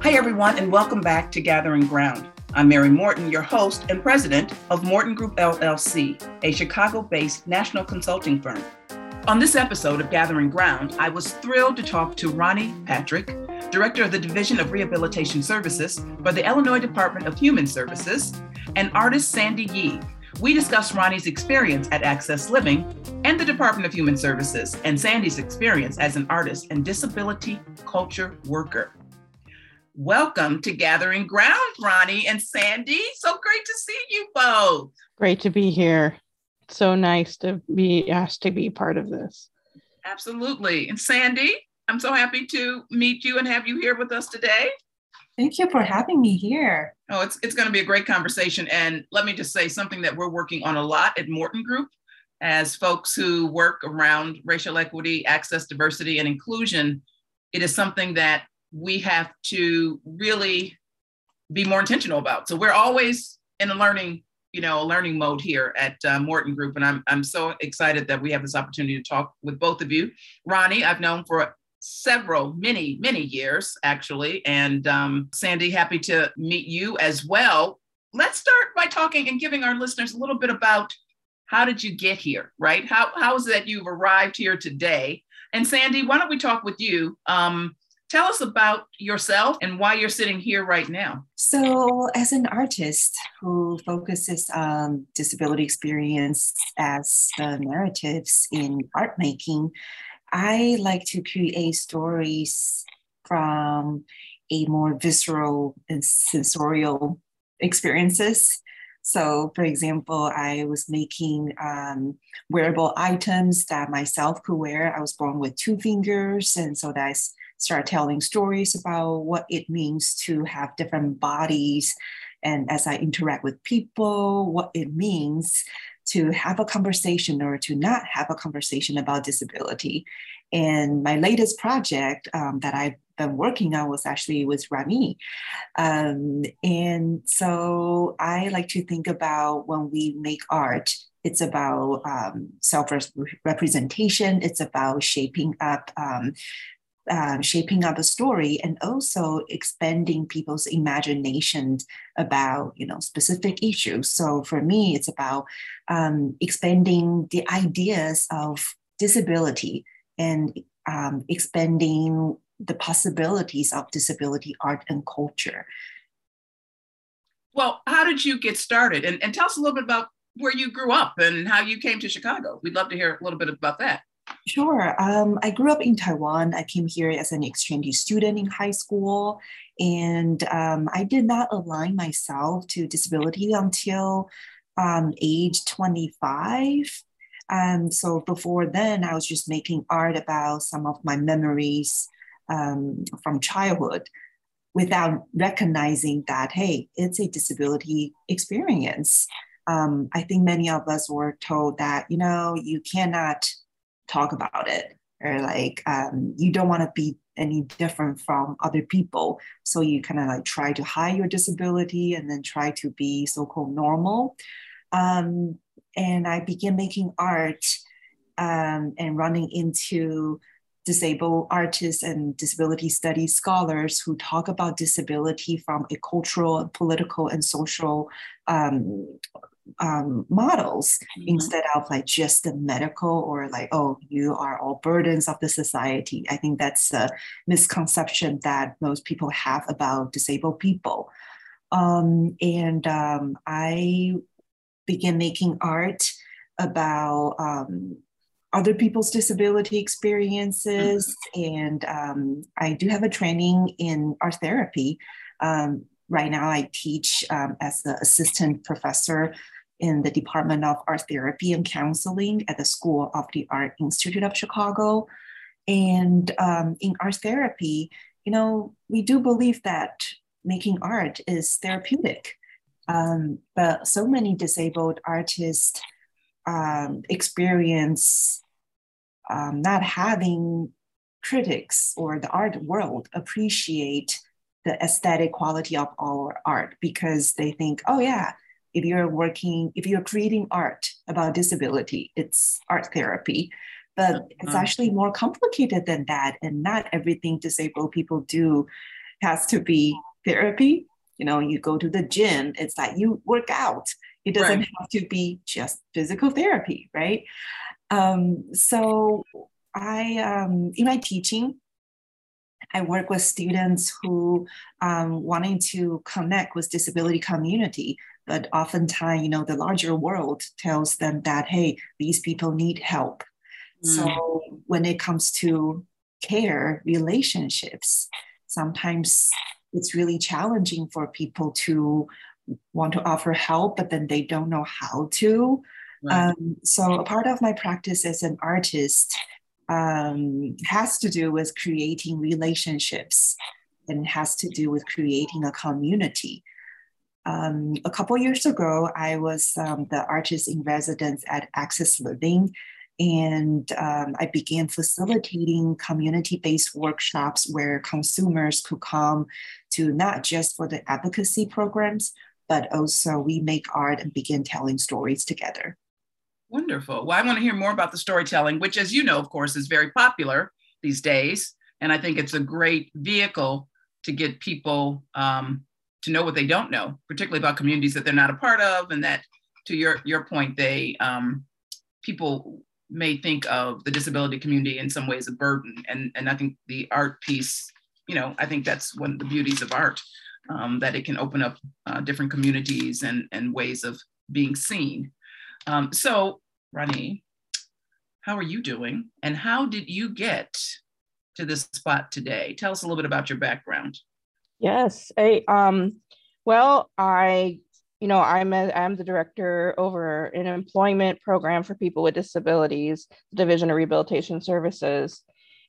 Hi, everyone, and welcome back to Gathering Ground. I'm Mary Morten, your host and president of Morten Group LLC, a Chicago based national consulting firm. On this episode of Gathering Ground, I was thrilled to talk to Rahnee Patrick, Director of the Division of Rehabilitation Services for the Illinois Department of Human Services, and artist Sandie Yi. We discussed Rahnee's experience at Access Living and the Department of Human Services, and Sandie's experience as an artist and disability culture worker. Welcome to Gathering Ground, Rahnee and Sandie. So great to see you both. Great to be here. So nice to be asked to be part of this. Absolutely. And Sandie, I'm so happy to meet you and have you here with us today. Thank you for having me here. Oh, it's, it's going to be a great conversation. And let me just say something that we're working on a lot at Morten Group as folks who work around racial equity, access, diversity, and inclusion. It is something that we have to really be more intentional about. So we're always in a learning, you know, a learning mode here at uh, Morten Group, and I'm I'm so excited that we have this opportunity to talk with both of you. Rahnee, I've known for several, many, many years actually, and um, Sandie, happy to meet you as well. Let's start by talking and giving our listeners a little bit about how did you get here, right? How how is it that you've arrived here today? And Sandie, why don't we talk with you? Um, Tell us about yourself and why you're sitting here right now. So, as an artist who focuses on disability experience as the narratives in art making, I like to create stories from a more visceral and sensorial experiences. So, for example, I was making um, wearable items that myself could wear. I was born with two fingers, and so that's start telling stories about what it means to have different bodies. And as I interact with people, what it means to have a conversation or to not have a conversation about disability. And my latest project um, that I've been working on was actually with Rahnee. Um, and so I like to think about when we make art, it's about um, self representation, it's about shaping up um, uh, shaping up a story and also expanding people's imagination about you know specific issues. So for me it's about um, expanding the ideas of disability and um, expanding the possibilities of disability art and culture. Well how did you get started? And, and tell us a little bit about where you grew up and how you came to chicago. We'd love to hear a little bit about that Sure. Um, I grew up in Taiwan. I came here as an exchange student in high school, and um, I did not align myself to disability until um, age 25. Um, so before then, I was just making art about some of my memories um, from childhood without recognizing that, hey, it's a disability experience. Um, I think many of us were told that, you know, you cannot talk about it or like um, you don't want to be any different from other people. So you kind of like try to hide your disability and then try to be so-called normal. Um, and i began making art um, and running into disabled artists and disability studies scholars who talk about disability from a cultural, political, and social um, um, models mm-hmm. instead of like just the medical or like, oh, you are all burdens of the society. I think that's a misconception that most people have about disabled people. Um, and um, I began making art about um, other people's disability experiences. Mm-hmm. And um, I do have a training in art therapy. Um, right now, I teach um, as the assistant professor in the Department of Art Therapy and Counseling at the School of the Art Institute of Chicago. And um, in art therapy, you know, we do believe that making art is therapeutic. Um, but so many disabled artists um, experience um, not having critics or the art world appreciate the aesthetic quality of our art because they think, oh, yeah, if you're working, if you're creating art about disability, it's art therapy. But it's mm-hmm. actually more complicated than that. And not everything disabled people do has to be therapy. You know, you go to the gym, it's like you work out. It doesn't right. have to be just physical therapy, right? Um, so I, um, in my teaching, I work with students who um, wanting to connect with disability community, but oftentimes, you know, the larger world tells them that, hey, these people need help. Mm. So when it comes to care relationships, sometimes it's really challenging for people to want to offer help, but then they don't know how to. Right. Um, so a part of my practice as an artist um, has to do with creating relationships and has to do with creating a community. Um, a couple years ago, I was um, the artist in residence at Access Living, and um, I began facilitating community based workshops where consumers could come to not just for the advocacy programs, but also we make art and begin telling stories together. Wonderful. Well, I want to hear more about the storytelling, which, as you know, of course, is very popular these days. And I think it's a great vehicle to get people um, to know what they don't know, particularly about communities that they're not a part of, and that, to your your point, they um, people may think of the disability community in some ways a burden. And and I think the art piece, you know, I think that's one of the beauties of art, um, that it can open up uh, different communities and and ways of being seen. Um, so, Rahnee, how are you doing? And how did you get to this spot today? Tell us a little bit about your background. Yes. I, um, well, I, you know, I'm a, I'm the director over an employment program for people with disabilities, Division of Rehabilitation Services.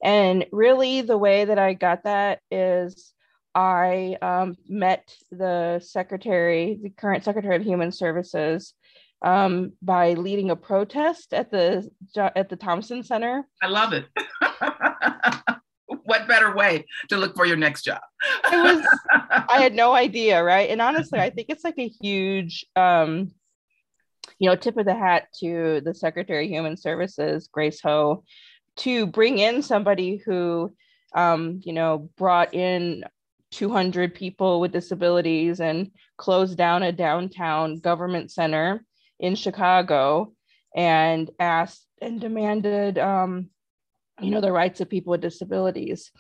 And really, the way that I got that is I um, met the secretary, the current secretary of Human Services, um, by leading a protest at the at the Thompson Center. I love it. what better way to look for your next job? it was. I had no idea, right? And honestly, I think it's like a huge, um, you know, tip of the hat to the Secretary of Human Services, Grace Hou, to bring in somebody who, um, you know, brought in 200 people with disabilities and closed down a downtown government center in Chicago and asked and demanded, um, you know, the rights of people with disabilities.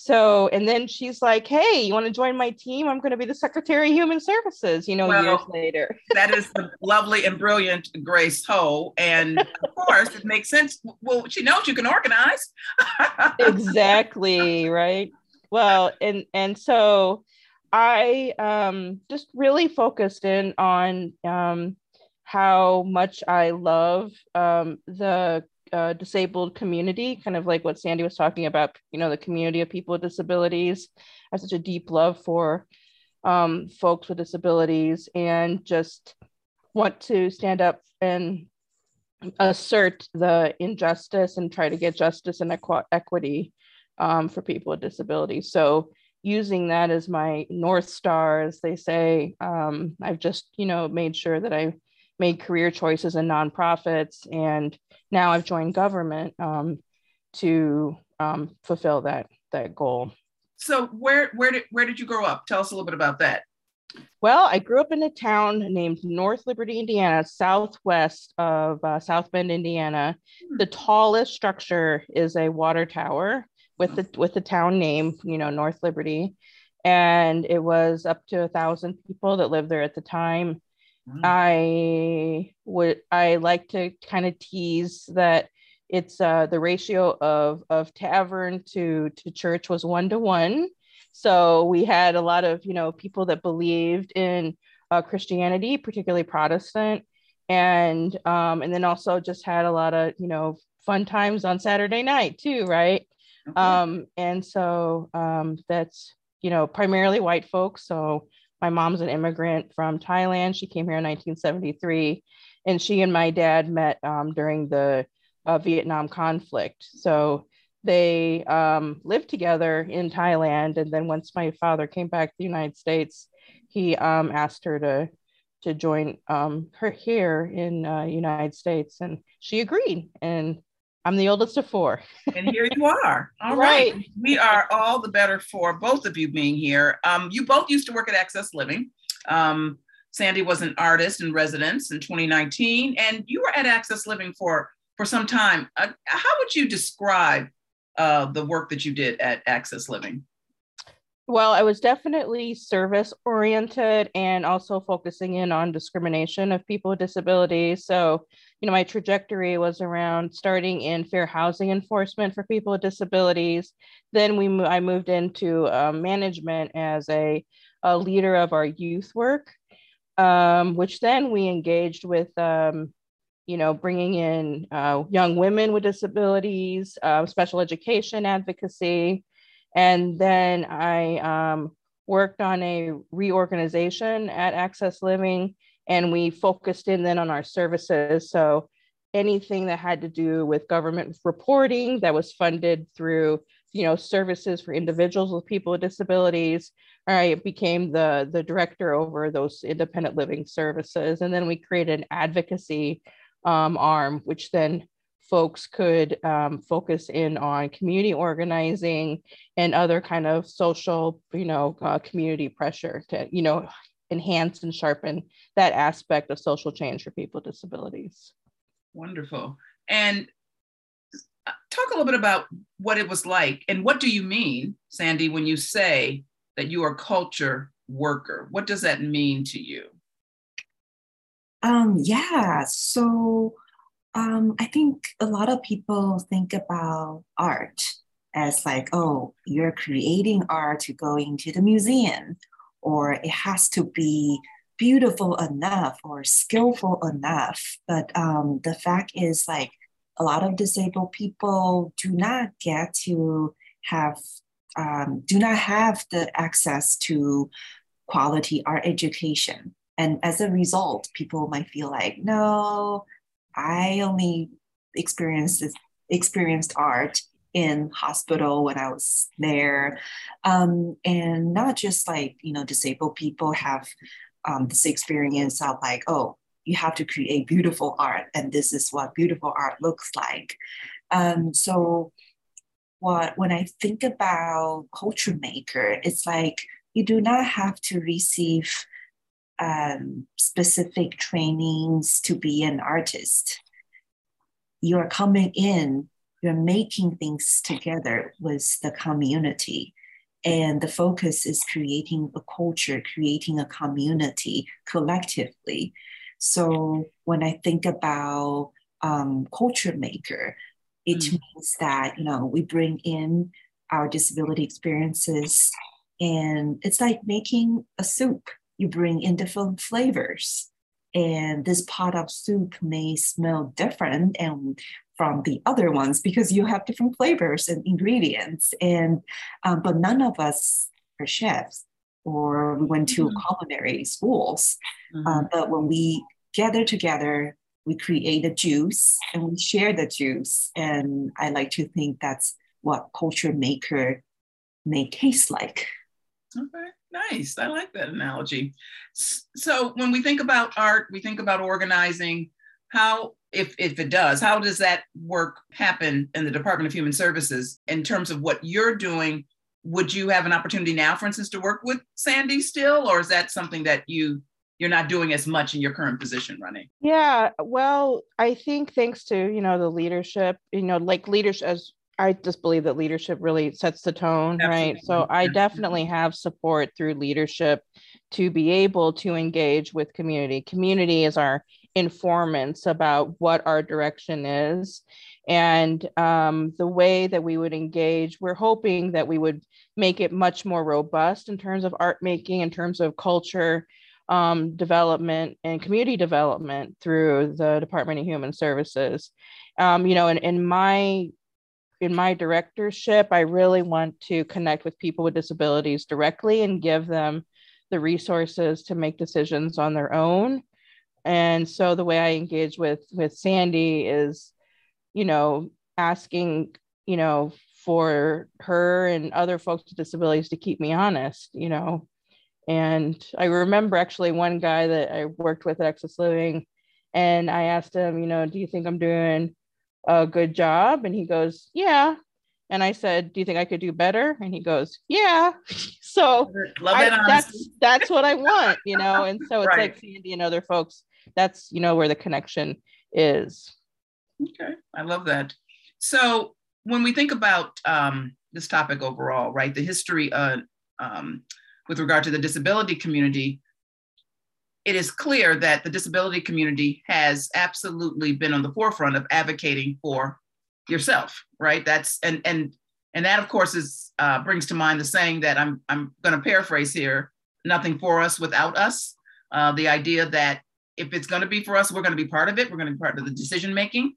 So, and then she's like, "Hey, you want to join my team? I'm going to be the Secretary of Human Services." You know, well, years later. that is the lovely and brilliant Grace Hou, and of course, it makes sense. Well, she knows you can organize. exactly right. Well, and and so I um, just really focused in on um, how much I love um, the uh, disabled community, kind of like what Sandie was talking about, you know, the community of people with disabilities. I have such a deep love for um, folks with disabilities and just want to stand up and assert the injustice and try to get justice and equ- equity um, for people with disabilities. So using that as my North Star, as they say, um, I've just, you know, made sure that I made career choices in nonprofits, and now I've joined government um, to um, fulfill that that goal. So where where did where did you grow up? Tell us a little bit about that. Well, I grew up in a town named North Liberty, Indiana, southwest of uh, South Bend, Indiana. Hmm. The tallest structure is a water tower with the with the town name, you know, North Liberty, and it was up to a thousand people that lived there at the time. Mm. I would I like to kind of tease that it's uh, the ratio of of tavern to to church was one to one. So we had a lot of you know people that believed in uh, Christianity, particularly Protestant, and um, and then also just had a lot of you know fun times on Saturday night too, right? Okay. Um, and so um, that's you know primarily white folks. So my mom's an immigrant from Thailand. She came here in 1973, and she and my dad met um, during the uh, Vietnam conflict. So they um, lived together in Thailand, and then once my father came back to the United States, he um, asked her to to join um, her here in uh, United States, and she agreed. And I'm the oldest of four. and here you are. All right. right. We are all the better for both of you being here. Um, you both used to work at Access Living. Um, Sandy was an artist in residence in 2019, and you were at Access Living for, for some time. Uh, how would you describe uh, the work that you did at Access Living? Well, I was definitely service oriented and also focusing in on discrimination of people with disabilities. So, you know, my trajectory was around starting in fair housing enforcement for people with disabilities. Then we I moved into uh, management as a, a, leader of our youth work, um, which then we engaged with, um, you know, bringing in uh, young women with disabilities, uh, special education advocacy. And then I um, worked on a reorganization at Access Living, and we focused in then on our services. So anything that had to do with government reporting that was funded through you know services for individuals with people with disabilities i became the the director over those independent living services and then we created an advocacy um, arm which then folks could um, focus in on community organizing and other kind of social, you know, uh, community pressure to, you know, enhance and sharpen that aspect of social change for people with disabilities. Wonderful. And uh, talk a little bit about what it was like and what do you mean, Sandy, when you say that you are a culture worker? What does that mean to you? Um, yeah, so um, I think a lot of people think about art as like, oh, you're creating art to go into the museum, or it has to be beautiful enough or skillful enough. But um, the fact is, like, a lot of disabled people do not get to have, um, do not have the access to quality art education. And as a result, people might feel like, no, I only experienced experienced art in hospital when I was there, um, and not just like you know disabled people have um, this experience of like oh you have to create beautiful art and this is what beautiful art looks like. Um, so what when I think about culture maker, it's like you do not have to receive um, specific trainings to be an artist. You're coming in, you're making things together with the community. And the focus is creating a culture, creating a community collectively. So when I think about um, culture maker, it mm. means that you know we bring in our disability experiences, and it's like making a soup you bring in different flavors. And this pot of soup may smell different and from the other ones because you have different flavors and ingredients. And um, but none of us are chefs or we went to mm-hmm. culinary schools. Mm-hmm. Uh, but when we gather together, we create a juice and we share the juice. And I like to think that's what culture maker may taste like. Okay. Nice. I like that analogy. So when we think about art, we think about organizing. How, if, if it does, how does that work happen in the Department of Human Services in terms of what you're doing? Would you have an opportunity now, for instance, to work with Sandie still, or is that something that you you're not doing as much in your current position running yeah well i think thanks to you know the leadership you know like leadership as I just believe that leadership really sets the tone, Absolutely. right? So I definitely have support through leadership to be able to engage with community. Community is our informants about what our direction is. And um, the way that we would engage, we're hoping that we would make it much more robust in terms of art making, in terms of culture um, development and community development through the Department of Human Services. Um, you know, in, in my in my directorship, I really want to connect with people with disabilities directly and give them the resources to make decisions on their own. And so the way I engage with with Sandie is, you know, asking, you know, for her and other folks with disabilities to keep me honest, you know. And I remember actually one guy that I worked with at Access Living, and I asked him, you know, do you think I'm doing a good job? And he goes, Yeah. And I said, Do you think I could do better? And he goes, Yeah. So I, that's that's what I want, you know. And so it's right. like Sandie and other folks, that's you know where the connection is. Okay. I love that. So when we think about um, this topic overall, right, the history uh, um, with regard to the disability community, it is clear that the disability community has absolutely been on the forefront of advocating for yourself, right? That's and and and that of course is uh, brings to mind the saying that I'm I'm going to paraphrase here: "Nothing for us without us." Uh, the idea that if it's going to be for us, we're going to be part of it. We're going to be part of the decision making.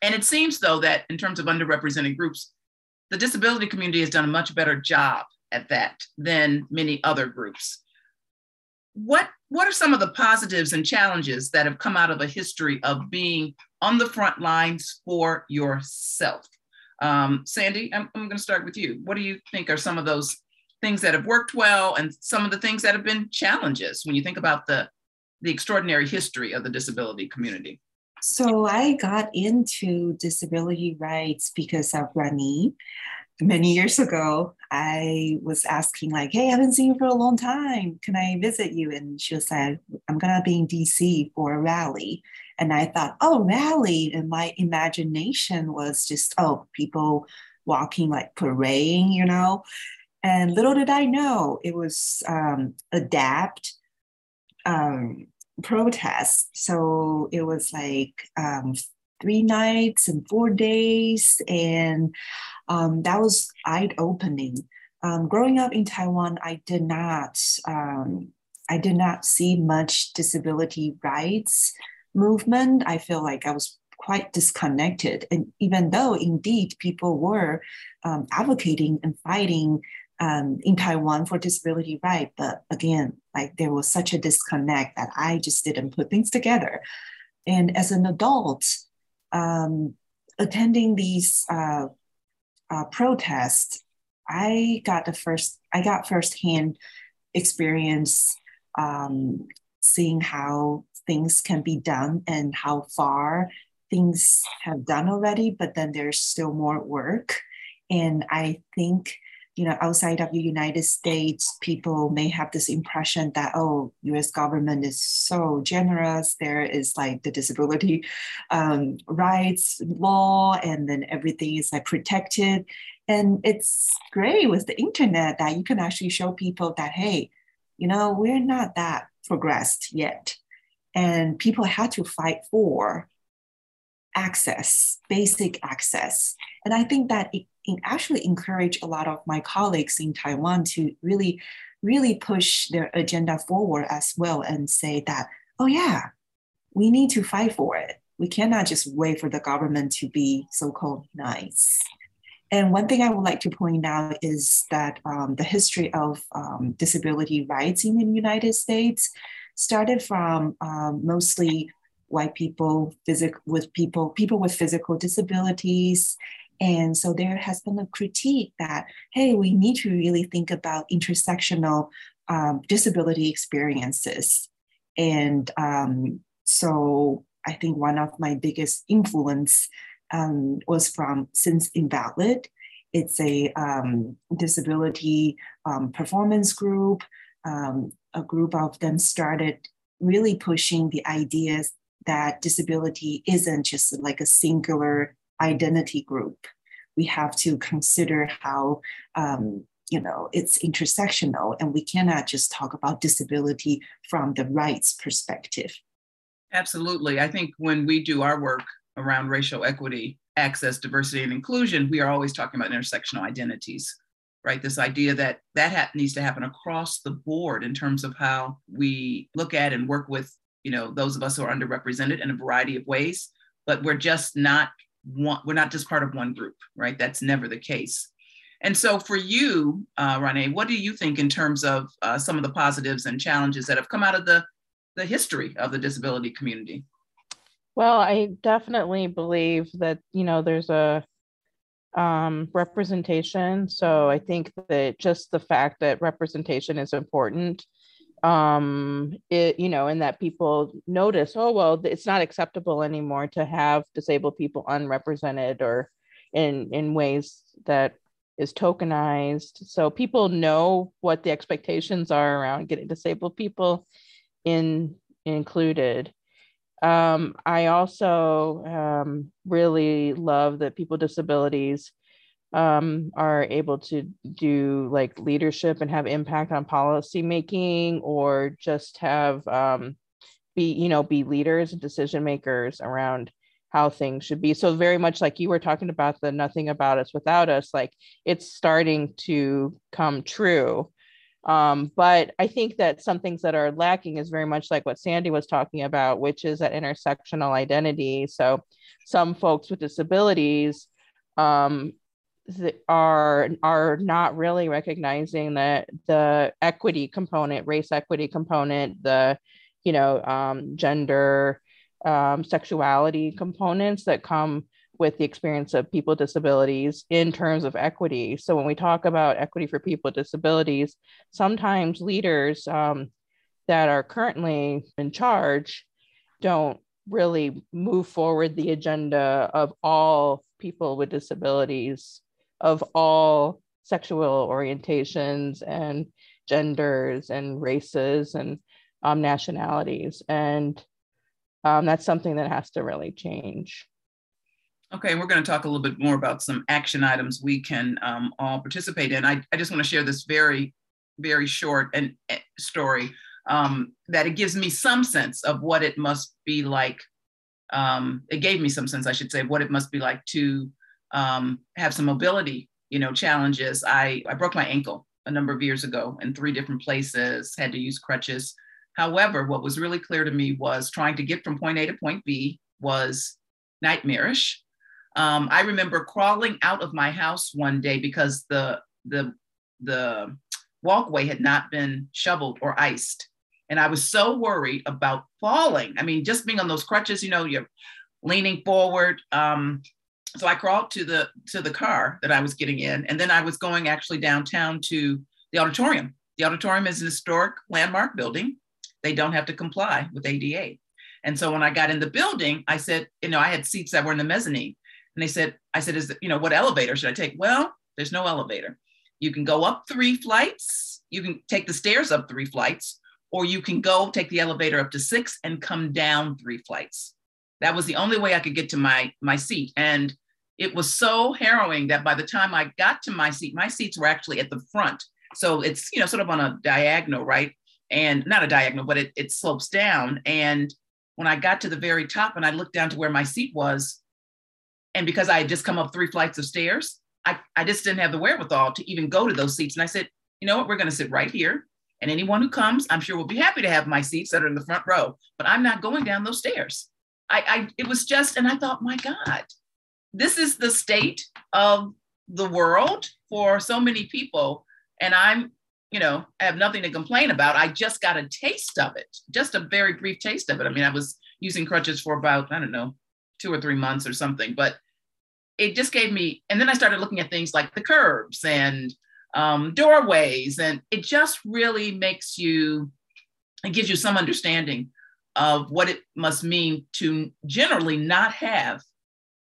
And it seems though that in terms of underrepresented groups, the disability community has done a much better job at that than many other groups. What, what are some of the positives and challenges that have come out of a history of being on the front lines for yourself? Um, Sandie, I'm, I'm going to start with you. What do you think are some of those things that have worked well and some of the things that have been challenges when you think about the, the extraordinary history of the disability community? So I got into disability rights because of Rahnee many years ago, I was asking like, "Hey, I haven't seen you for a long time. Can I visit you?" And she said, "I'm gonna be in DC for a rally." And I thought, "Oh, rally!" And my imagination was just, "Oh, people walking like parading," you know. And little did I know, it was um, ADAPT um, protest. So it was like um, three nights and four days, and um, that was eye opening. Um, growing up in Taiwan, I did not um, I did not see much disability rights movement. I feel like I was quite disconnected, and even though indeed people were um, advocating and fighting um, in Taiwan for disability right, but again, like there was such a disconnect that I just didn't put things together. And as an adult, um, attending these uh, uh, protests, I got the first, I got firsthand experience um, seeing how things can be done and how far things have done already, but then there's still more work. And I think you know, outside of the United States, people may have this impression that, oh, US government is so generous. There is like the disability um, rights law, and then everything is like protected. And it's great with the internet that you can actually show people that, hey, you know, we're not that progressed yet. And people had to fight for access, basic access. And I think that it actually encourage a lot of my colleagues in Taiwan to really, really push their agenda forward as well and say that, oh, yeah, we need to fight for it. We cannot just wait for the government to be so called nice. And one thing I would like to point out is that um, the history of um, disability rights in the United States started from um, mostly white people, physic- with people, people with physical disabilities, and so there has been a critique that, hey, we need to really think about intersectional um, disability experiences. And um, so I think one of my biggest influence um, was from Sins Invalid. It's a um, disability um, performance group. Um, a group of them started really pushing the ideas that disability isn't just like a singular identity group. We have to consider how um, you know it's intersectional, and we cannot just talk about disability from the rights perspective. Absolutely, I think when we do our work around racial equity, access, diversity, and inclusion, we are always talking about intersectional identities right this idea that that ha- needs to happen across the board in terms of how we look at and work with you know those of us who are underrepresented in a variety of ways but we're just not one, we're not just part of one group, right? That's never the case. And so for you, uh, Rahnee, what do you think in terms of uh, some of the positives and challenges that have come out of the, the history of the disability community? Well, I definitely believe that, you know, there's a um, representation. So I think that just the fact that representation is important um it you know and that people notice oh well it's not acceptable anymore to have disabled people unrepresented or in in ways that is tokenized. So people know what the expectations are around getting disabled people in included. Um, i also um, really love that people with disabilities um, are able to do like leadership and have impact on policy making or just have um, be you know be leaders and decision makers around how things should be. So very much like you were talking about the nothing about us without us like it's starting to come true. Um, but i think that some things that are lacking is very much like what sandie was talking about which is that intersectional identity. So some folks with disabilities um, are are not really recognizing that the equity component, race equity component, the you know um, gender, um, sexuality components that come with the experience of people with disabilities in terms of equity. So when we talk about equity for people with disabilities, sometimes leaders um, that are currently in charge don't really move forward the agenda of all people with disabilities of all sexual orientations and genders and races and um, nationalities. And um, that's something that has to really change. Okay, we're going to talk a little bit more about some action items we can um, all participate in. I, I just want to share this very, very short and eh, story um, that it gives me some sense of what it must be like. Um, it gave me some sense, I should say, of what it must be like to um, have some mobility, you know, challenges. I, I broke my ankle a number of years ago in three different places, had to use crutches. However, what was really clear to me was trying to get from point A to point B was nightmarish. Um, I remember crawling out of my house one day because the the the walkway had not been shoveled or iced, and I was so worried about falling. I mean, just being on those crutches, you know, you're leaning forward. Um, so I crawled to the to the car that I was getting in, and then I was going actually downtown to the auditorium. The auditorium is an historic landmark building. They don't have to comply with ADA. And so when I got in the building, I said, you know, I had seats that were in the mezzanine, and they said, I said, is you know, what elevator should I take? Well, there's no elevator. You can go up three flights. You can take the stairs up three flights, or you can go take the elevator up to six and come down three flights. That was the only way I could get to my my seat. And it was so harrowing that by the time I got to my seat, my seats were actually at the front. So it's, you know, sort of on a diagonal, right? And not a diagonal, but it, it slopes down. And when I got to the very top and I looked down to where my seat was, and because I had just come up three flights of stairs, I, I just didn't have the wherewithal to even go to those seats. And I said, you know what, we're going to sit right here. And anyone who comes, I'm sure will be happy to have my seats that are in the front row, but I'm not going down those stairs. I, I it was just, and I thought, my God, this is the state of the world for so many people. And I'm, you know, I have nothing to complain about. I just got a taste of it, just a very brief taste of it. I mean, I was using crutches for about, I don't know, two or three months or something, but it just gave me, and then I started looking at things like the curbs and um, doorways, and it just really makes you, it gives you some understanding of what it must mean to generally not have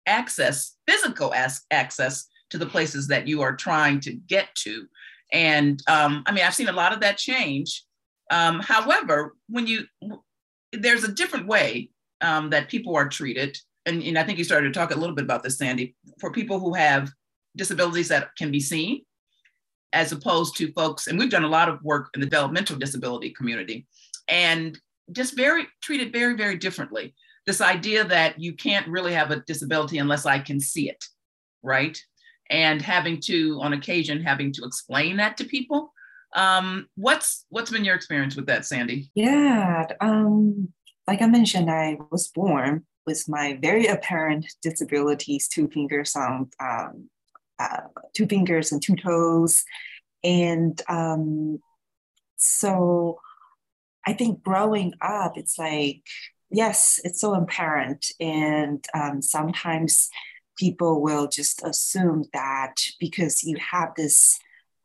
access, physical access to the places that you are trying to get to. And um, I mean, I've seen a lot of that change. Um, however, when you, there's a different way um, that people are treated. And, and I think you started to talk a little bit about this, Sandie, for people who have disabilities that can be seen, as opposed to folks, and we've done a lot of work in the developmental disability community. And just very treated very, very differently. This idea that you can't really have a disability unless I can see it, right? And having to, on occasion, having to explain that to people. Um, what's what's been your experience with that, Sandie? Yeah, um, like I mentioned, I was born with my very apparent disabilities: two fingers on, um, uh, two fingers and two toes, and um, so I think growing up, it's like, yes, it's so apparent. And um, sometimes people will just assume that because you have this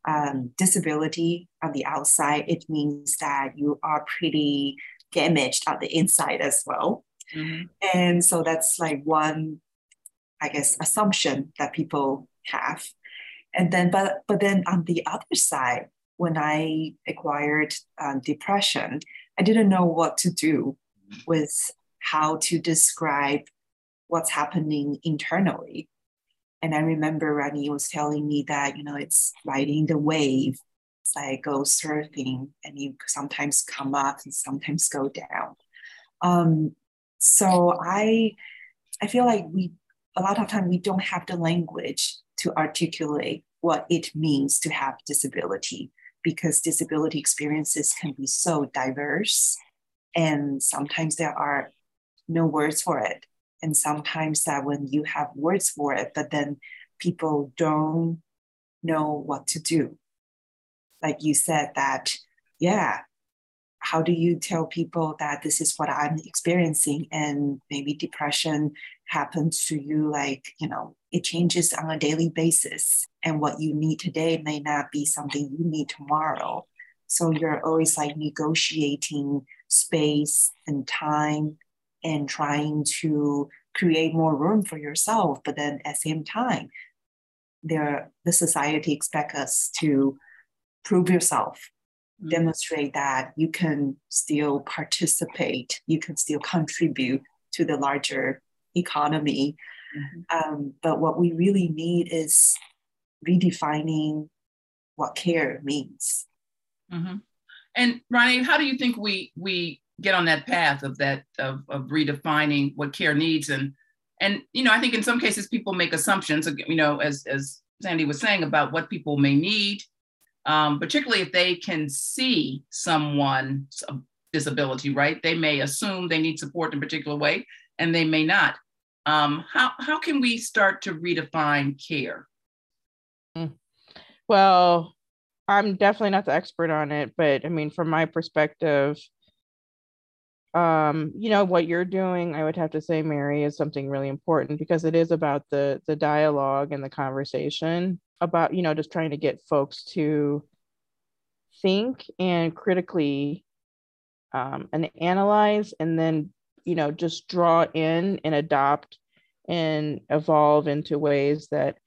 um, disability on the outside, it means that you are pretty damaged on the inside as well. Mm-hmm. And so that's like one, I guess, assumption that people have. And then, but but then on the other side, when I acquired um, depression, I didn't know what to do with how to describe what's happening internally. And I remember Rahnee was telling me that, you know, it's riding the wave. It's like go surfing and you sometimes come up and sometimes go down. Um, so I I feel like we a lot of time we don't have the language to articulate what it means to have disability because disability experiences can be so diverse and sometimes there are no words for it. And sometimes that when you have words for it but then people don't know what to do. Like you said that yeah how do you tell people that this is what i'm experiencing? And maybe depression happens to you like you know it changes on a daily basis and what you need today may not be something you need tomorrow so you're always like negotiating space and time and trying to create more room for yourself but then at the same time there the society expects us to prove yourself mm-hmm. demonstrate that you can still participate you can still contribute to the larger economy. Mm-hmm. um, but what we really need is redefining what care means. Mm-hmm. and Rahnee, how do you think we we get on that path of that of, of redefining what care needs? And and you know i think in some cases people make assumptions you know as as sandie was saying about what people may need um, particularly if they can see someone's disability right? They may assume they need support in a particular way and they may not um, how, how can we start to redefine care hmm. well i'm definitely not the expert on it but i mean from my perspective um you know what you're doing i would have to say mary is something really important because it is about the the dialogue and the conversation about you know just trying to get folks to think and critically um, and analyze and then you know just draw in and adopt and evolve into ways that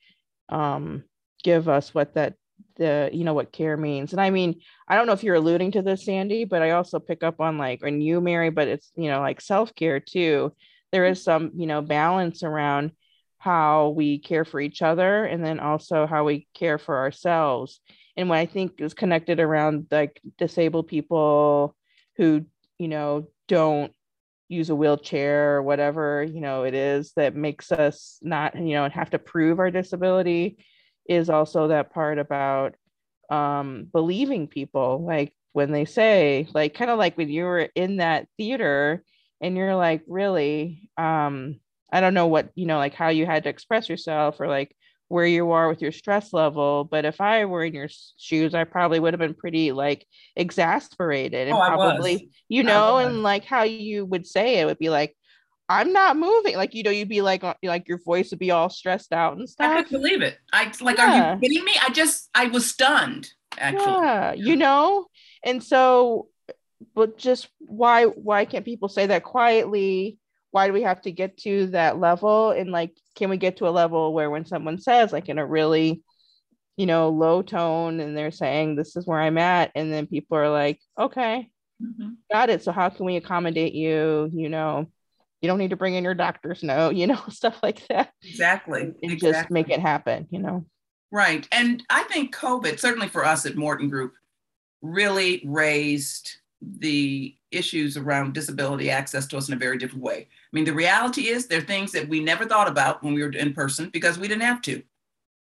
um, give us what that the you know what care means. And i mean i don't know if you're alluding to this sandie but i also pick up on like and you mary but it's you know like self-care too there is some you know balance around how we care for each other and then also how we care for ourselves. And what i think is connected around like disabled people who you know don't use a wheelchair or whatever you know it is that makes us not you know have to prove our disability is also that part about um, believing people. Like when they say like kind of like when you were in that theater and you're like really? Um i don't know what you know like how you had to express yourself or like where you are with your stress level but if i were in your shoes i probably would have been pretty like exasperated and oh, probably you know and like how you would say it would be like I'm not moving. Like, you know, you'd be like, uh, like your voice would be all stressed out and stuff. I couldn't believe it. I like, yeah. are you kidding me? I just, I was stunned actually. Yeah, you know? And so, but just why, why can't people say that quietly? Why do we have to get to that level? And like, can we get to a level where when someone says like in a really, you know, low tone and they're saying, this is where I'm at. And then people are like, okay, mm-hmm. got it. So how can we accommodate you? You know, you don't need to bring in your doctor's note, you know, stuff like that. Exactly. And exactly. just make it happen, you know. Right. And I think COVID, certainly for us at Morten Group, really raised the issues around disability access to us in a very different way. I mean, the reality is there are things that we never thought about when we were in person because we didn't have to.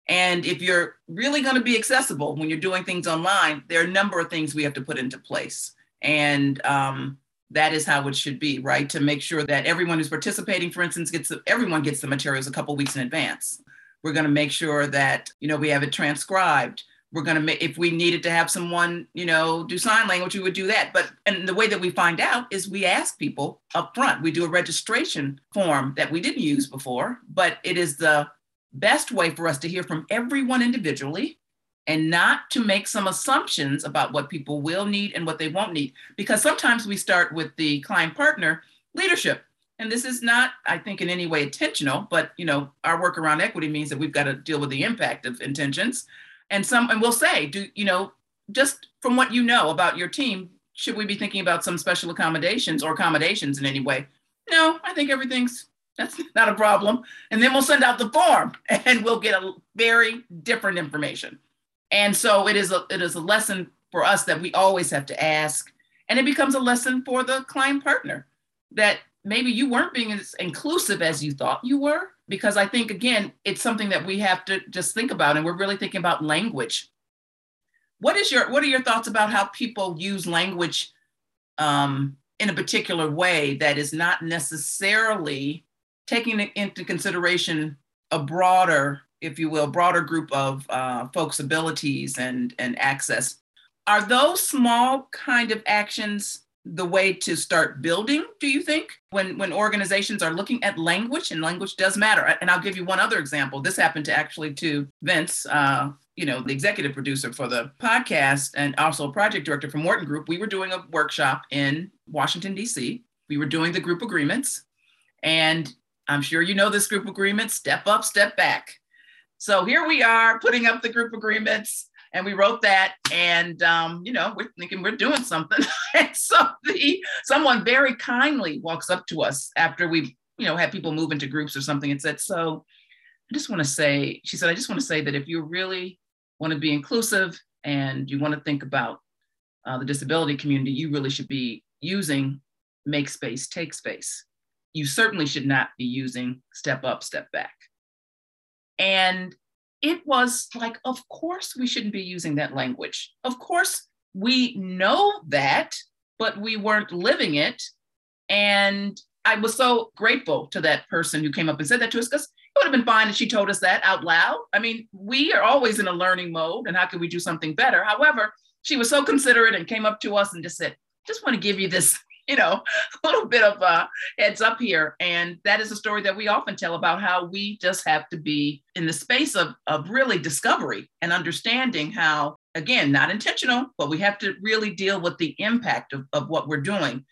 And if you're really going to be accessible when you're doing things online, there are a number of things we have to put into place. And um, that is how it should be, right? To make sure that everyone who's participating, for instance, gets everyone gets the materials a couple weeks in advance. We're going to make sure that you know we have it transcribed. We're going to make if we needed to have someone you know do sign language, we would do that. But and the way that we find out is we ask people up front. We do a registration form that we didn't use before, but it is the best way for us to hear from everyone individually and not to make some assumptions about what people will need and what they won't need. Because sometimes we start with the client partner leadership. And this is not, I think, in any way intentional, but you know, our work around equity means that we've got to deal with the impact of intentions. And some, and we'll say, do you know, just from what you know about your team, should we be thinking about some special accommodations or accommodations in any way? No, I think everything's that's not a problem. And then we'll send out the form and we'll get a very different information. And so it is a it is a lesson for us that we always have to ask. And it becomes a lesson for the client partner that maybe you weren't being as inclusive as you thought you were. Because I think again, it's something that we have to just think about. And we're really thinking about language. What is your what are your thoughts about how people use language um, in a particular way that is not necessarily taking into consideration a broader if you will, broader group of uh, folks' abilities and, and access. Are those small kind of actions the way to start building, do you think? When, when organizations are looking at language, and language does matter. And I'll give you one other example. This happened to actually to Vince, uh, you know, the executive producer for the podcast and also project director from Morten Group. We were doing a workshop in Washington, D.C. We were doing the group agreements. And I'm sure you know this group agreement step up, step back. So here we are putting up the group agreements and we wrote that and um, you know we're thinking we're doing something. And so the someone very kindly walks up to us after we you know had people move into groups or something and said so i just want to say she said i just want to say that if you really want to be inclusive and you want to think about uh, the disability community you really should be using make space take space. You certainly should not be using step up step back. And it was like, of course, we shouldn't be using that language. Of course, we know that, but we weren't living it. And I was so grateful to that person who came up and said that to us because it would have been fine if she told us that out loud. I mean, we are always in a learning mode, and how can we do something better? However, she was so considerate and came up to us and just said, just want to give you this you know, a little bit of a heads up here. And that is a story that we often tell about how we just have to be in the space of, of really discovery and understanding how, again, not intentional, but we have to really deal with the impact of, of what we're doing.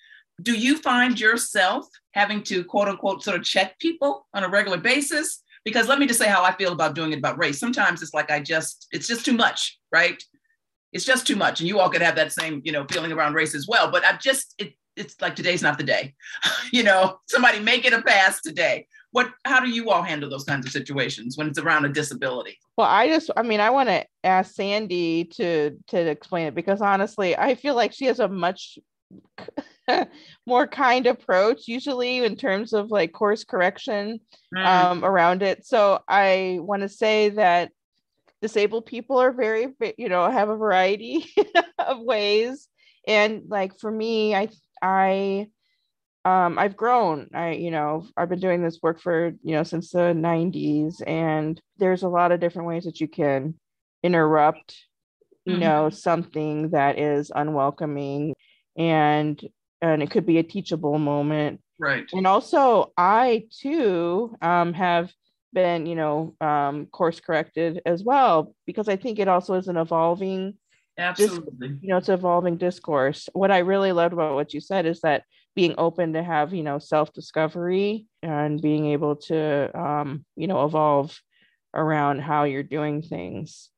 Do you find yourself having to quote unquote sort of check people on a regular basis? Because let me just say how I feel about doing it about race. Sometimes it's like I just, it's just too much, right? It's just too much. And you all could have that same, you know, feeling around race as well. But I've just, it, it's like today's not the day. you know, somebody make it a pass today. What how do you all handle those kinds of situations when it's around a disability? Well, I just I mean, I want to ask Sandie to to explain it because honestly, I feel like she has a much more kind approach usually in terms of like course correction mm. um, around it. So I want to say that disabled people are very you know have a variety of ways and like for me i I um, I've grown. I, you know, I've been doing this work for, you know, since the 90s, and there's a lot of different ways that you can interrupt, you mm-hmm. know, something that is unwelcoming, and and it could be a teachable moment. Right. And also, I too um, have been, you know, um, course corrected as well because I think it also is an evolving Absolutely. You know, it's evolving discourse. What I really loved about what you said is that being open to have, you know, self-discovery and being able to um, you know, evolve around how you're doing things.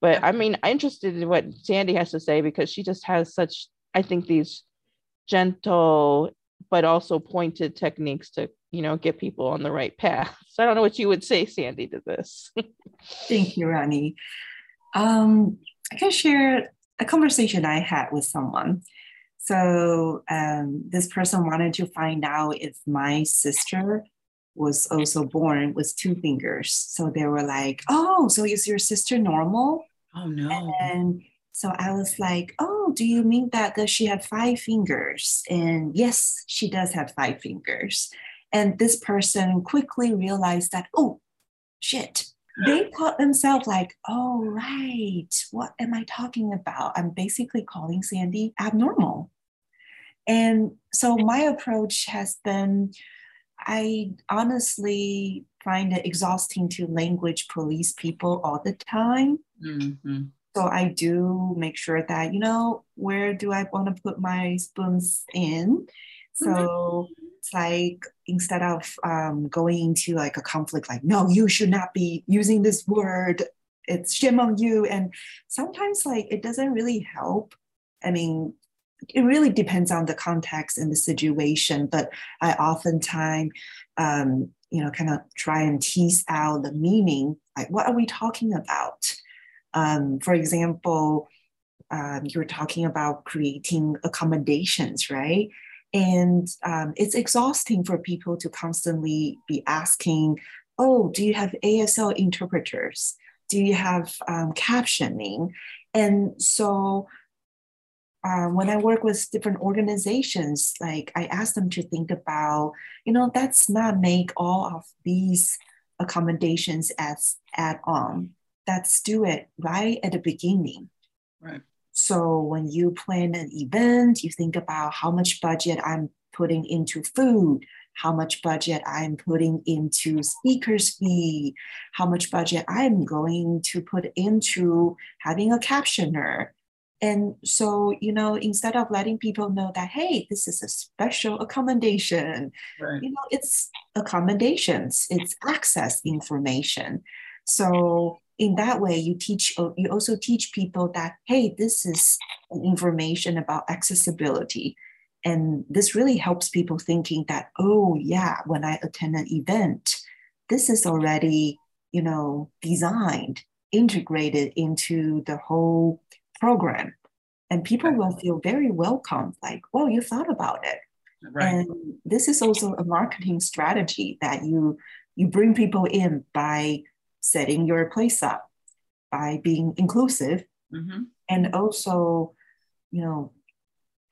But I mean, I'm interested in what Sandie has to say because she just has such, I think, these gentle but also pointed techniques to, you know, get people on the right path. So I don't know what you would say, Sandie, to this. Thank you, Rahnee. Um, I can share a conversation I had with someone. So um, this person wanted to find out if my sister was also born with two fingers. So they were like, "Oh, so is your sister normal?" Oh no. And so I was like, "Oh, do you mean that does she have five fingers?" And yes, she does have five fingers. And this person quickly realized that, "Oh, shit, they caught themselves like, oh, right, what am I talking about? I'm basically calling Sandie abnormal. And so my approach has been I honestly find it exhausting to language police people all the time. Mm-hmm. So I do make sure that, you know, where do I want to put my spoons in? So mm-hmm. It's like instead of um, going into like a conflict, like, no, you should not be using this word. It's shame on you. And sometimes like it doesn't really help. I mean, it really depends on the context and the situation, but I oftentimes, um, you know, kind of try and tease out the meaning. Like, what are we talking about? Um, for example, um, you're talking about creating accommodations, right? And um, it's exhausting for people to constantly be asking, oh, do you have ASL interpreters? Do you have um, captioning? And so uh, when I work with different organizations, like I ask them to think about, you know, that's not make all of these accommodations as add on let's do it right at the beginning. Right. So when you plan an event, you think about how much budget I'm putting into food, how much budget I'm putting into speakers fee, how much budget I'm going to put into having a captioner. And so, you know, instead of letting people know that, hey, this is a special accommodation, right. you know, it's accommodations, it's access information. So in that way you teach uh, you also teach people that hey this is information about accessibility. And this really helps people thinking that oh yeah when i attend an event this is already you know designed integrated into the whole program. And people will feel very welcome like oh you thought about it. Right. and this is also a marketing strategy that you you bring people in by setting your place up by being inclusive mm-hmm. and also you know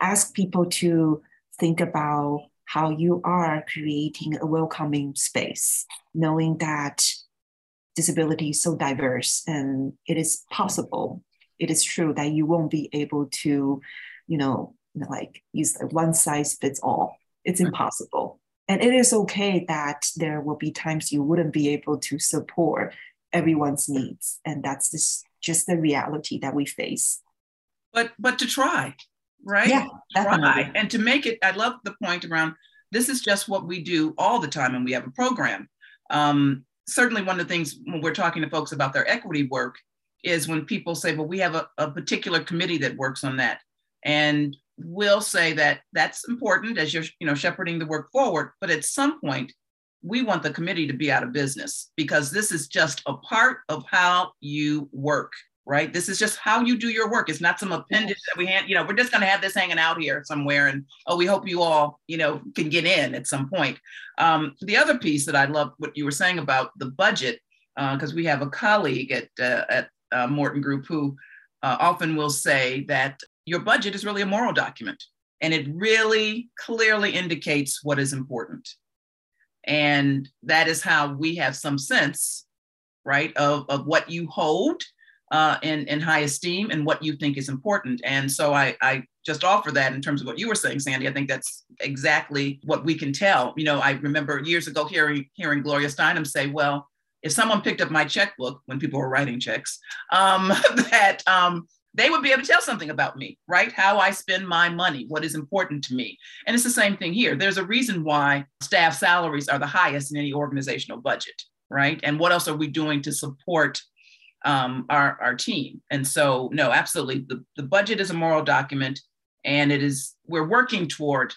ask people to think about how you are creating a welcoming space knowing that disability is so diverse and it is possible. It is true that you won't be able to you know, like use one size fits all. It's impossible and it is okay that there will be times you wouldn't be able to support everyone's needs. And that's just just the reality that we face. But but to try right? Yeah try and to make it i love the point around this is just what we do all the time and we have a program. Um, certainly one of the things when we're talking to folks about their equity work is when people say well we have a, a particular committee that works on that. And we'll say that that's important as you're you know shepherding the work forward but at some point we want the committee to be out of business because this is just a part of how you work right? This is just how you do your work. It's not some appendage that we hand you know we're just going to have this hanging out here somewhere and oh we hope you all you know can get in at some point. Um, the other piece that i love what you were saying about the budget because uh, we have a colleague at uh, at uh, morten group who uh, often will say that your budget is really a moral document and it really clearly indicates what is important and that is how we have some sense, right, of, of what you hold uh, in, in high esteem and what you think is important. And so I, I just offer that in terms of what you were saying, Sandie. I think that's exactly what we can tell. You know, I remember years ago hearing, hearing Gloria Steinem say, well, if someone picked up my checkbook when people were writing checks, um, that um, they would be able to tell something about me, right? How I spend my money, what is important to me. And it's the same thing here. There's a reason why staff salaries are the highest in any organizational budget, right? And what else are we doing to support um, our, our team? And so, no, absolutely. The, the budget is a moral document, and it is, we're working toward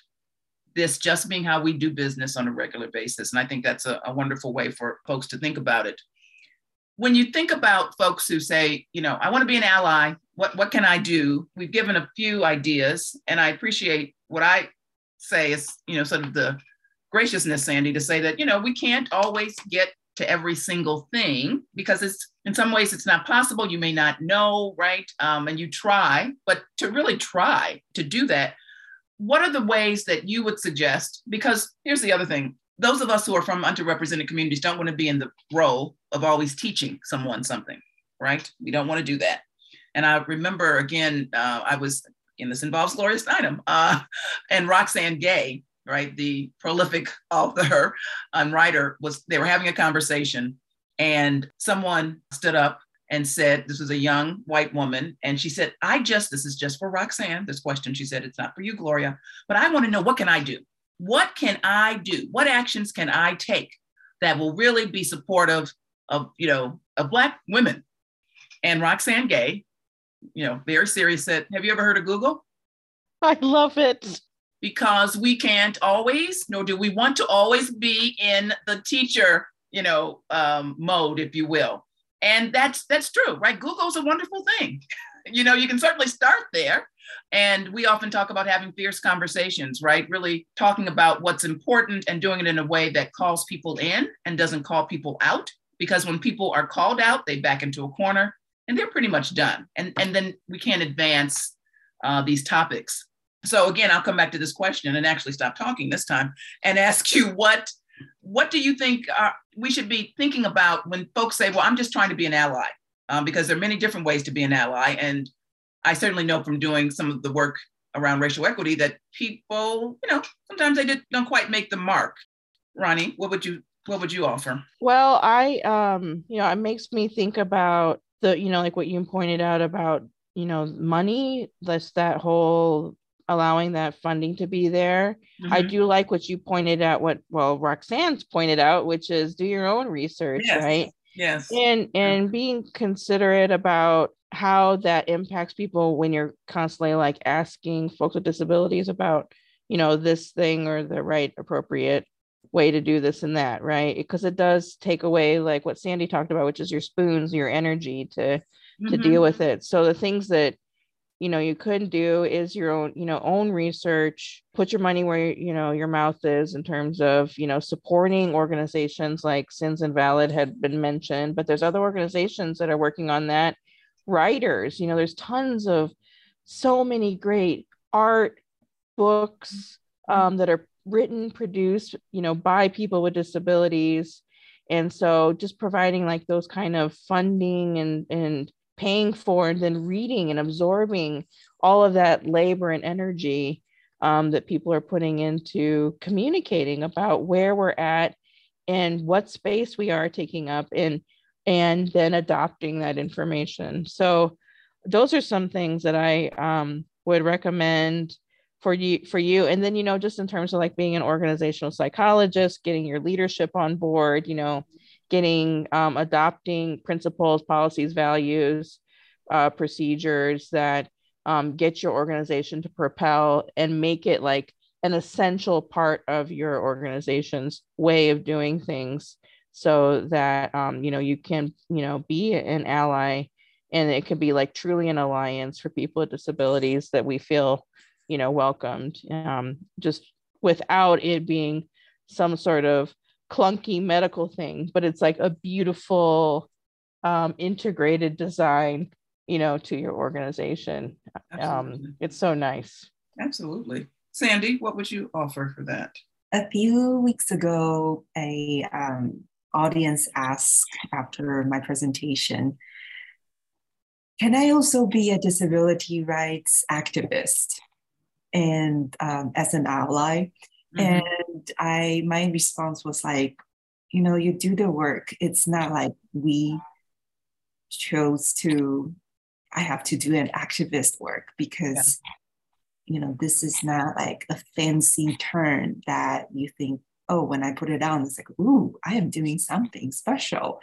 this just being how we do business on a regular basis. And I think that's a, a wonderful way for folks to think about it when you think about folks who say, you know, I want to be an ally, what, what can I do? We've given a few ideas, and I appreciate what I say is, you know, sort of the graciousness, Sandie, to say that, you know, we can't always get to every single thing because it's in some ways it's not possible. You may not know, right? Um, and you try, but to really try to do that, what are the ways that you would suggest? Because here's the other thing those of us who are from underrepresented communities don't want to be in the role of always teaching someone something, right? We don't want to do that. And I remember again, uh, I was, and this involves Gloria Steinem uh, and Roxane Gay, right? The prolific author and writer was, they were having a conversation and someone stood up and said, This was a young white woman. And she said, I just, this is just for Roxane, this question. She said, It's not for you, Gloria, but I want to know what can I do? What can I do? What actions can I take that will really be supportive of, you know, of Black women? And Roxane Gay, you know, very serious, said, Have you ever heard of Google? I love it. Because we can't always, nor do we want to always be in the teacher, you know, um, mode, if you will. And that's that's true right? Google's a wonderful thing. You know you can certainly start there. And we often talk about having fierce conversations right? Really talking about what's important and doing it in a way that calls people in and doesn't call people out because when people are called out they back into a corner and they're pretty much done and and then we can't advance uh, these topics so again i'll come back to this question and actually stop talking this time and ask you what what do you think uh, we should be thinking about when folks say, well, I'm just trying to be an ally? Um, because there are many different ways to be an ally. And I certainly know from doing some of the work around racial equity that people, you know, sometimes they did, don't quite make the mark. Rahnee, what would you what would you offer? Well, I um, you know, it makes me think about the, you know, like what you pointed out about, you know, money, that's that whole allowing that funding to be there. Mm-hmm. I do like what you pointed out, what well Roxane's pointed out, which is do your own research, yes. right? Yes. And and being considerate about how that impacts people when you're constantly like asking folks with disabilities about, you know, this thing or the right appropriate way to do this and that, right? Because it does take away like what Sandie talked about, which is your spoons, your energy to mm-hmm. to deal with it. So the things that you know you couldn't do is your own you know own research put your money where you know your mouth is in terms of you know supporting organizations like sins invalid had been mentioned but there's other organizations that are working on that writers you know there's tons of so many great art books um, that are written produced you know by people with disabilities. And so just providing like those kind of funding and and paying for and then reading and absorbing all of that labor and energy um, that people are putting into communicating about where we're at and what space we are taking up and and then adopting that information. So those are some things that i um, would recommend for you for you. And then you know just in terms of like being an organizational psychologist getting your leadership on board you know getting um, adopting principles, policies, values, uh, procedures that um, get your organization to propel and make it like an essential part of your organization's way of doing things so that um, you know you can you know be an ally and it could be like truly an alliance for people with disabilities that we feel you know welcomed um, just without it being some sort of clunky medical thing, but it's like a beautiful um, integrated design, you know, to your organization. Um, it's so nice. Absolutely. Sandie, what would you offer for that? A few weeks ago, a um, audience asked after my presentation, can I also be a disability rights activist and um, as an ally? Mm-hmm. And I my response was like, you know, you do the work. It's not like we chose to I have to do an activist work because yeah. you know this is not like a fancy turn that you think, oh, when I put it on, it's like, ooh, I am doing something special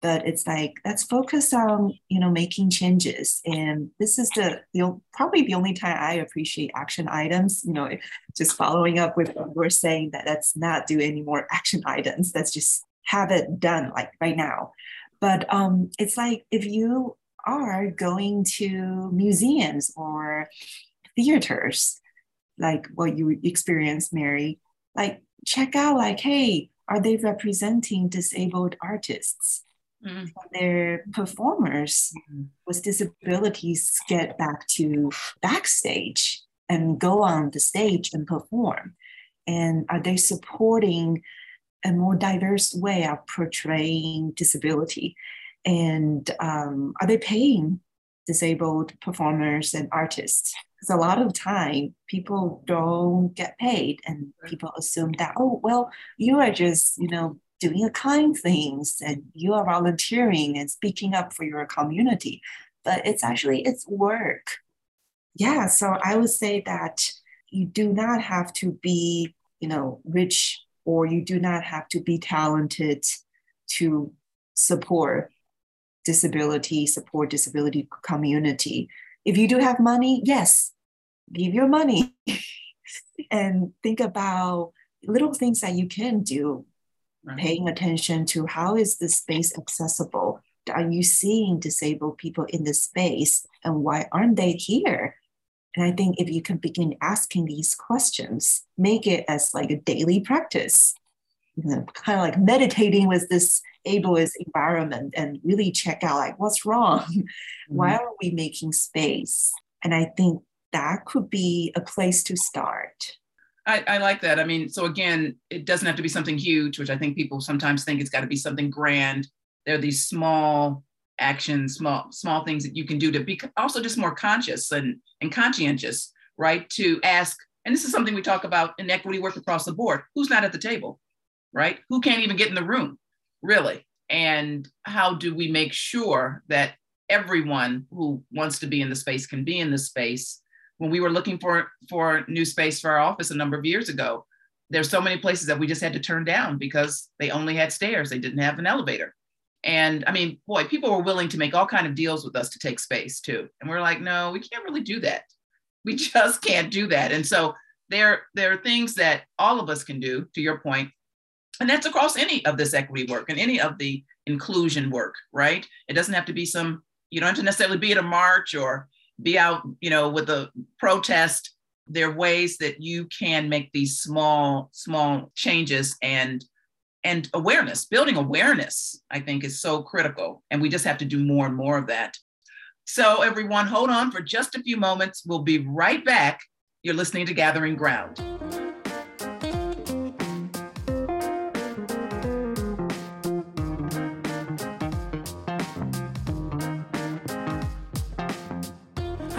but it's like let's focus on you know making changes. And this is the, the probably the only time i appreciate action items you know just following up with what we're saying that let's not do any more action items. Let's just have it done like right now. But um it's like if you are going to museums or theaters like what you experienced mary like check out like hey are they representing disabled artists mm-hmm. their performers mm-hmm. with disabilities get back to backstage and go on the stage and perform? And are they supporting a more diverse way of portraying disability? And um, are they paying disabled performers and artists? Because a lot of time people don't get paid and people assume that, oh, well, you are just, you know, doing kind things and you are volunteering and speaking up for your community. But it's actually it's work. Yeah so i would say that you do not have to be you know rich or you do not have to be talented to support disability support disability community. If you do have money yes give your money. And think about little things that you can do right. paying attention to how is the space accessible? Are you seeing disabled people in the space? And why aren't they here? And i think if you can begin asking these questions make it as like a daily practice. You know, kind of like meditating with this ableist environment and really check out like what's wrong? Mm-hmm. why are we making space? And i think that could be a place to start I, I, like that. I mean, so again, it doesn't have to be something huge, which I think people sometimes think it's got to be something grand. There are these small actions, small small things that you can do to be also just more conscious and and conscientious, right? To ask, and this is something we talk about in equity work across the board. Who's not at the table, right? Who can't even get in the room, really? And how do we make sure that everyone who wants to be in the space can be in the space? When we were looking for for new space for our office a number of years ago there's so many places that we just had to turn down because they only had stairs. They didn't have an elevator. And i mean boy people were willing to make all kind of deals with us to take space too. And we're like no we can't really do that. We just can't do that. And so there there are things that all of us can do to your point. And that's across any of this equity work and any of the inclusion work right? It doesn't have to be some you don't have to necessarily be at a march or be out, you know, with a protest. There are ways that you can make these small, small changes and and awareness, building awareness, I think is so critical. And we just have to do more and more of that. So everyone, hold on for just a few moments. We'll be right back. You're listening to Gathering Ground.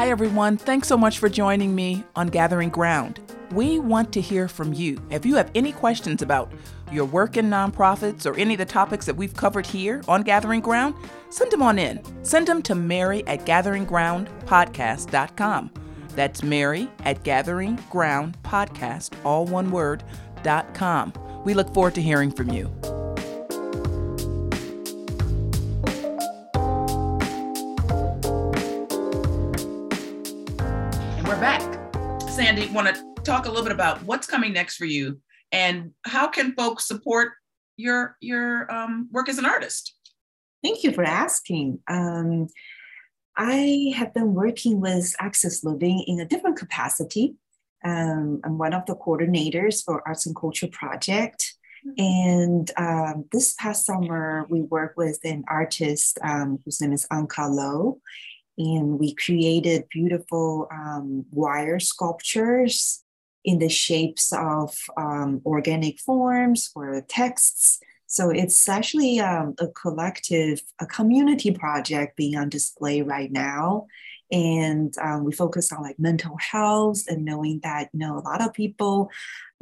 Everyone. Thanks so much for joining me on Gathering Ground. We want to hear from you. If you have any questions about your work in nonprofits or any of the topics that we've covered here on Gathering Ground, send them on in. Send them to Mary at gatheringgroundpodcast.com. That's Mary at gatheringgroundpodcast, all one word, dot com. We look forward to hearing from you. Want to talk a little bit about what's coming next for you and how can folks support your your um, work as an artist? Thank you for asking. Um, I have been working with Access Living in a different capacity. Um, I'm one of the coordinators for Arts and Culture Project. Mm-hmm. And um, this past summer, we worked with an artist um, whose name is Anka Lo and we created beautiful um, wire sculptures in the shapes of um, organic forms or texts. So it's actually um, a collective, a community project being on display right now. And um, we focus on like mental health and knowing that, you know, a lot of people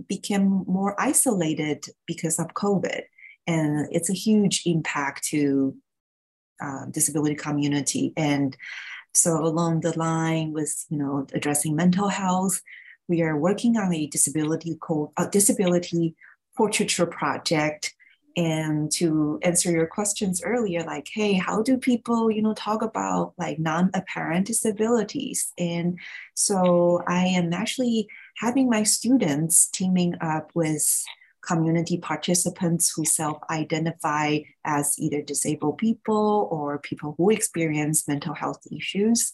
became more isolated because of COVID. And it's a huge impact to uh, disability community. And so along the line with you know addressing mental health, we are working on a disability called a disability portraiture project. And to answer your questions earlier, like, hey, how do people, you know, talk about like non-apparent disabilities? And so I am actually having my students teaming up with community participants who self identify as either disabled people or people who experience mental health issues.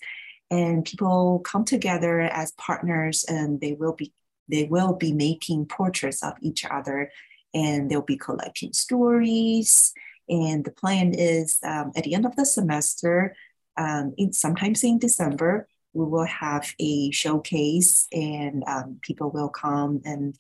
And people come together as partners and they will be they will be making portraits of each other and they'll be collecting stories. And the plan is um, at the end of the semester, um, in, sometimes in December, we will have a showcase and um, people will come and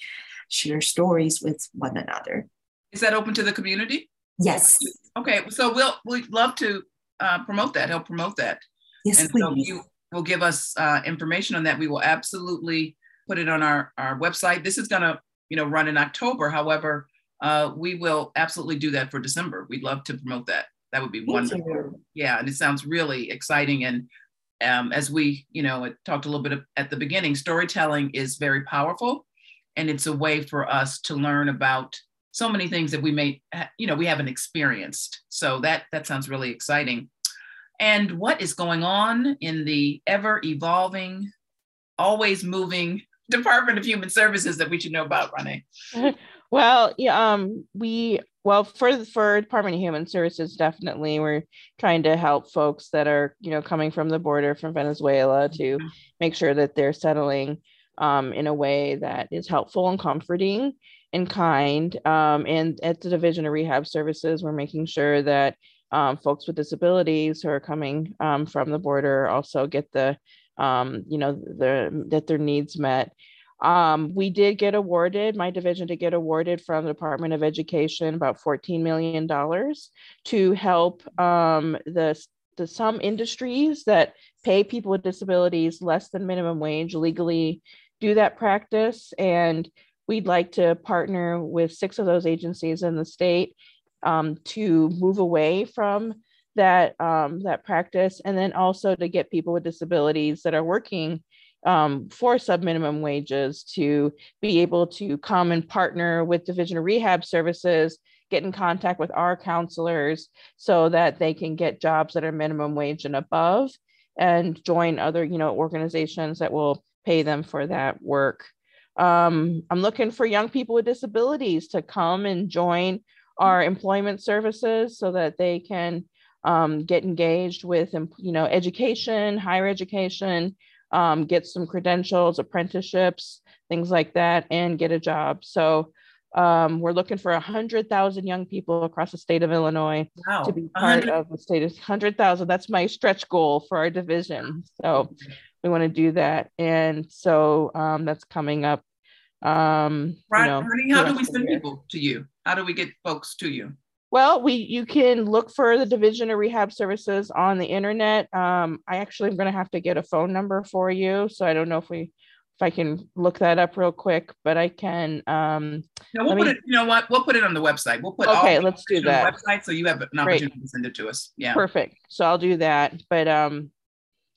share stories with one another. Is that open to the community? Yes. Okay, so we'll we'd love to uh, promote that. Help promote that. Yes, and please. So you will give us uh, information on that. We will absolutely put it on our our website. This is gonna you know run in October. However, uh, we will absolutely do that for December. We'd love to promote that. That would be wonderful. Yeah, and it sounds really exciting. And um, as we, you know, talked a little bit at the beginning, storytelling is very powerful, and it's a way for us to learn about so many things that we may, you know, we haven't experienced. So that that sounds really exciting. And what is going on in the ever evolving, always moving Department of Human Services that we should know about, Rahnee? Well, yeah, um, we well for for Department of Human Services, definitely we're trying to help folks that are you know coming from the border from Venezuela to mm-hmm. make sure that they're settling um, in a way that is helpful and comforting and kind. Um, and at the Division of Rehab Services, we're making sure that um, folks with disabilities who are coming um, from the border also get the um, you know the that their needs met um, we did get awarded, my division did get awarded from the Department of Education about $14 million to help um, the, the some industries that pay people with disabilities less than minimum wage legally do that practice. And we'd like to partner with six of those agencies in the state um, to move away from that um, that practice and then also to get people with disabilities that are working um, for sub-minimum wages to be able to come and partner with Division of Rehab Services, get in contact with our counselors so that they can get jobs that are minimum wage and above and join other, you know, organizations that will pay them for that work. Um, I'm looking for young people with disabilities to come and join our employment services so that they can um, get engaged with, you know, education, higher education, um, get some credentials, apprenticeships, things like that, and get a job. So um, we're looking for 100,000 young people across the state of Illinois wow. to be part 100. of the state of 100,000. That's my stretch goal for our division. So we want to do that. And so um, that's coming up. Um, right, you know, how do we send people to you? How do we get folks to you? Well, we you can look for the Division of Rehab Services on the internet. Um, I actually am going to have to get a phone number for you, so I don't know if we if I can look that up real quick, but I can. Um, no, we'll put me, it. You know what? We'll put it on the website. We'll put okay. let's do that. website so you have an opportunity Great. to send it to us. Yeah. Perfect. So I'll do that. But um,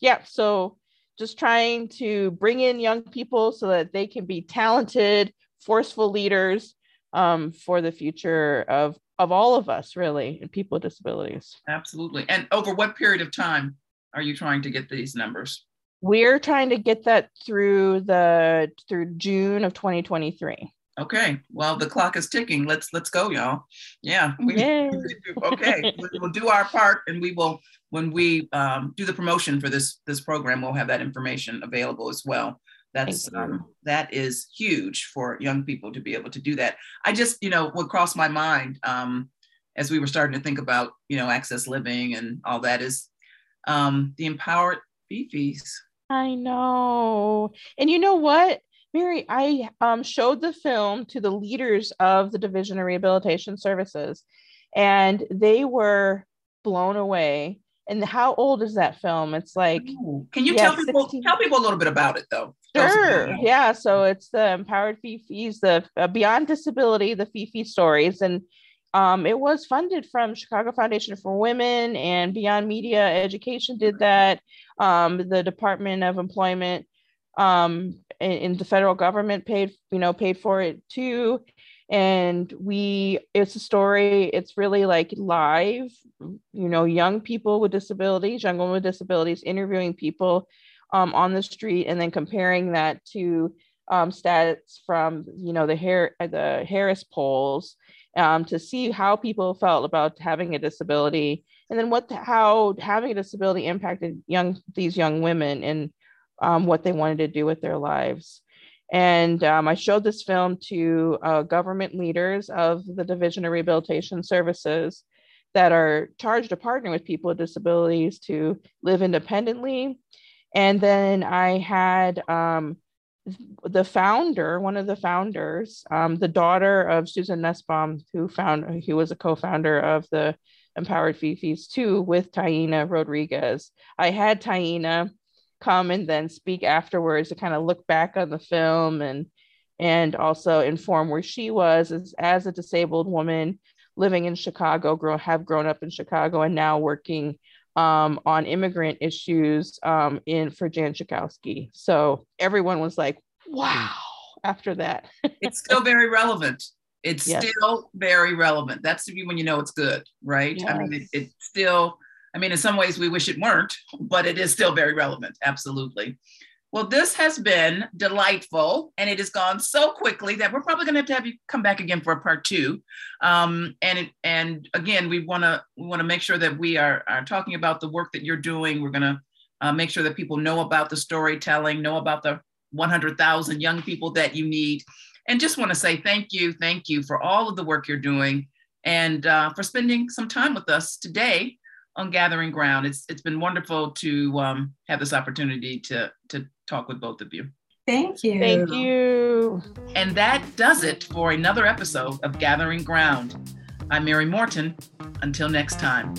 yeah. So just trying to bring in young people so that they can be talented, forceful leaders um, for the future of of all of us really and people with disabilities. Absolutely. And over what period of time are you trying to get these numbers? We're trying to get that through the through june of 2023 okay. Well the clock is ticking. Let's let's go y'all. Yeah. We, okay. We'll do our part and we will when we um, do the promotion for this this program we'll have that information available as well that's um, that is huge for young people to be able to do that. I just, you know, what crossed my mind um, as we were starting to think about, you know, access living and all that is um, the empowered Fe Fes. I know, and you know what, Mary, I um, showed the film to the leaders of the Division of Rehabilitation Services, and they were blown away and how old is that film? It's like can you yeah, tell people 16... tell people a little bit about it though? Sure. Yeah. So it's the Empowered Fe Fes, the uh, Beyond Disability, the Fe Fes stories, and um, it was funded from Chicago Foundation for Women and Beyond Media Education did that. Um, the Department of Employment um, in, in the federal government paid you know paid for it too and we it's a story it's really like live you know young people with disabilities young women with disabilities interviewing people um, on the street and then comparing that to um, stats from you know the hair the harris polls um, to see how people felt about having a disability and then what the, how having a disability impacted young these young women and um, what they wanted to do with their lives and um, I showed this film to uh, government leaders of the Division of Rehabilitation Services that are charged to partner with people with disabilities to live independently. And then I had um, the founder, one of the founders, um, the daughter of Susan Nussbaum, who found who was a co-founder of the Empowered Fe Fes too, with Taina Rodriguez. I had Taina come and then speak afterwards to kind of look back on the film and and also inform where she was as, as a disabled woman living in Chicago, grow, have grown up in Chicago, and now working um, on immigrant issues um, in for Jan Schakowsky. So everyone was like, "Wow!" After that, it's still very relevant. It's yes. still very relevant. That's when you know it's good, right? Yes. I mean, it, it's still. I mean, in some ways, we wish it weren't, but it is still very relevant. Absolutely. Well, this has been delightful, and it has gone so quickly that we're probably going to have to have you come back again for a part two. Um, and and again, we want to we want to make sure that we are are talking about the work that you're doing. We're going to uh, make sure that people know about the storytelling, know about the 100,000 young people that you need, and just want to say thank you, thank you for all of the work you're doing, and uh, for spending some time with us today on Gathering Ground. It's it's been wonderful to um, have this opportunity to to talk with both of you. Thank you. Thank you. And that does it for another episode of Gathering Ground. I'm Mary Morten. Until next time.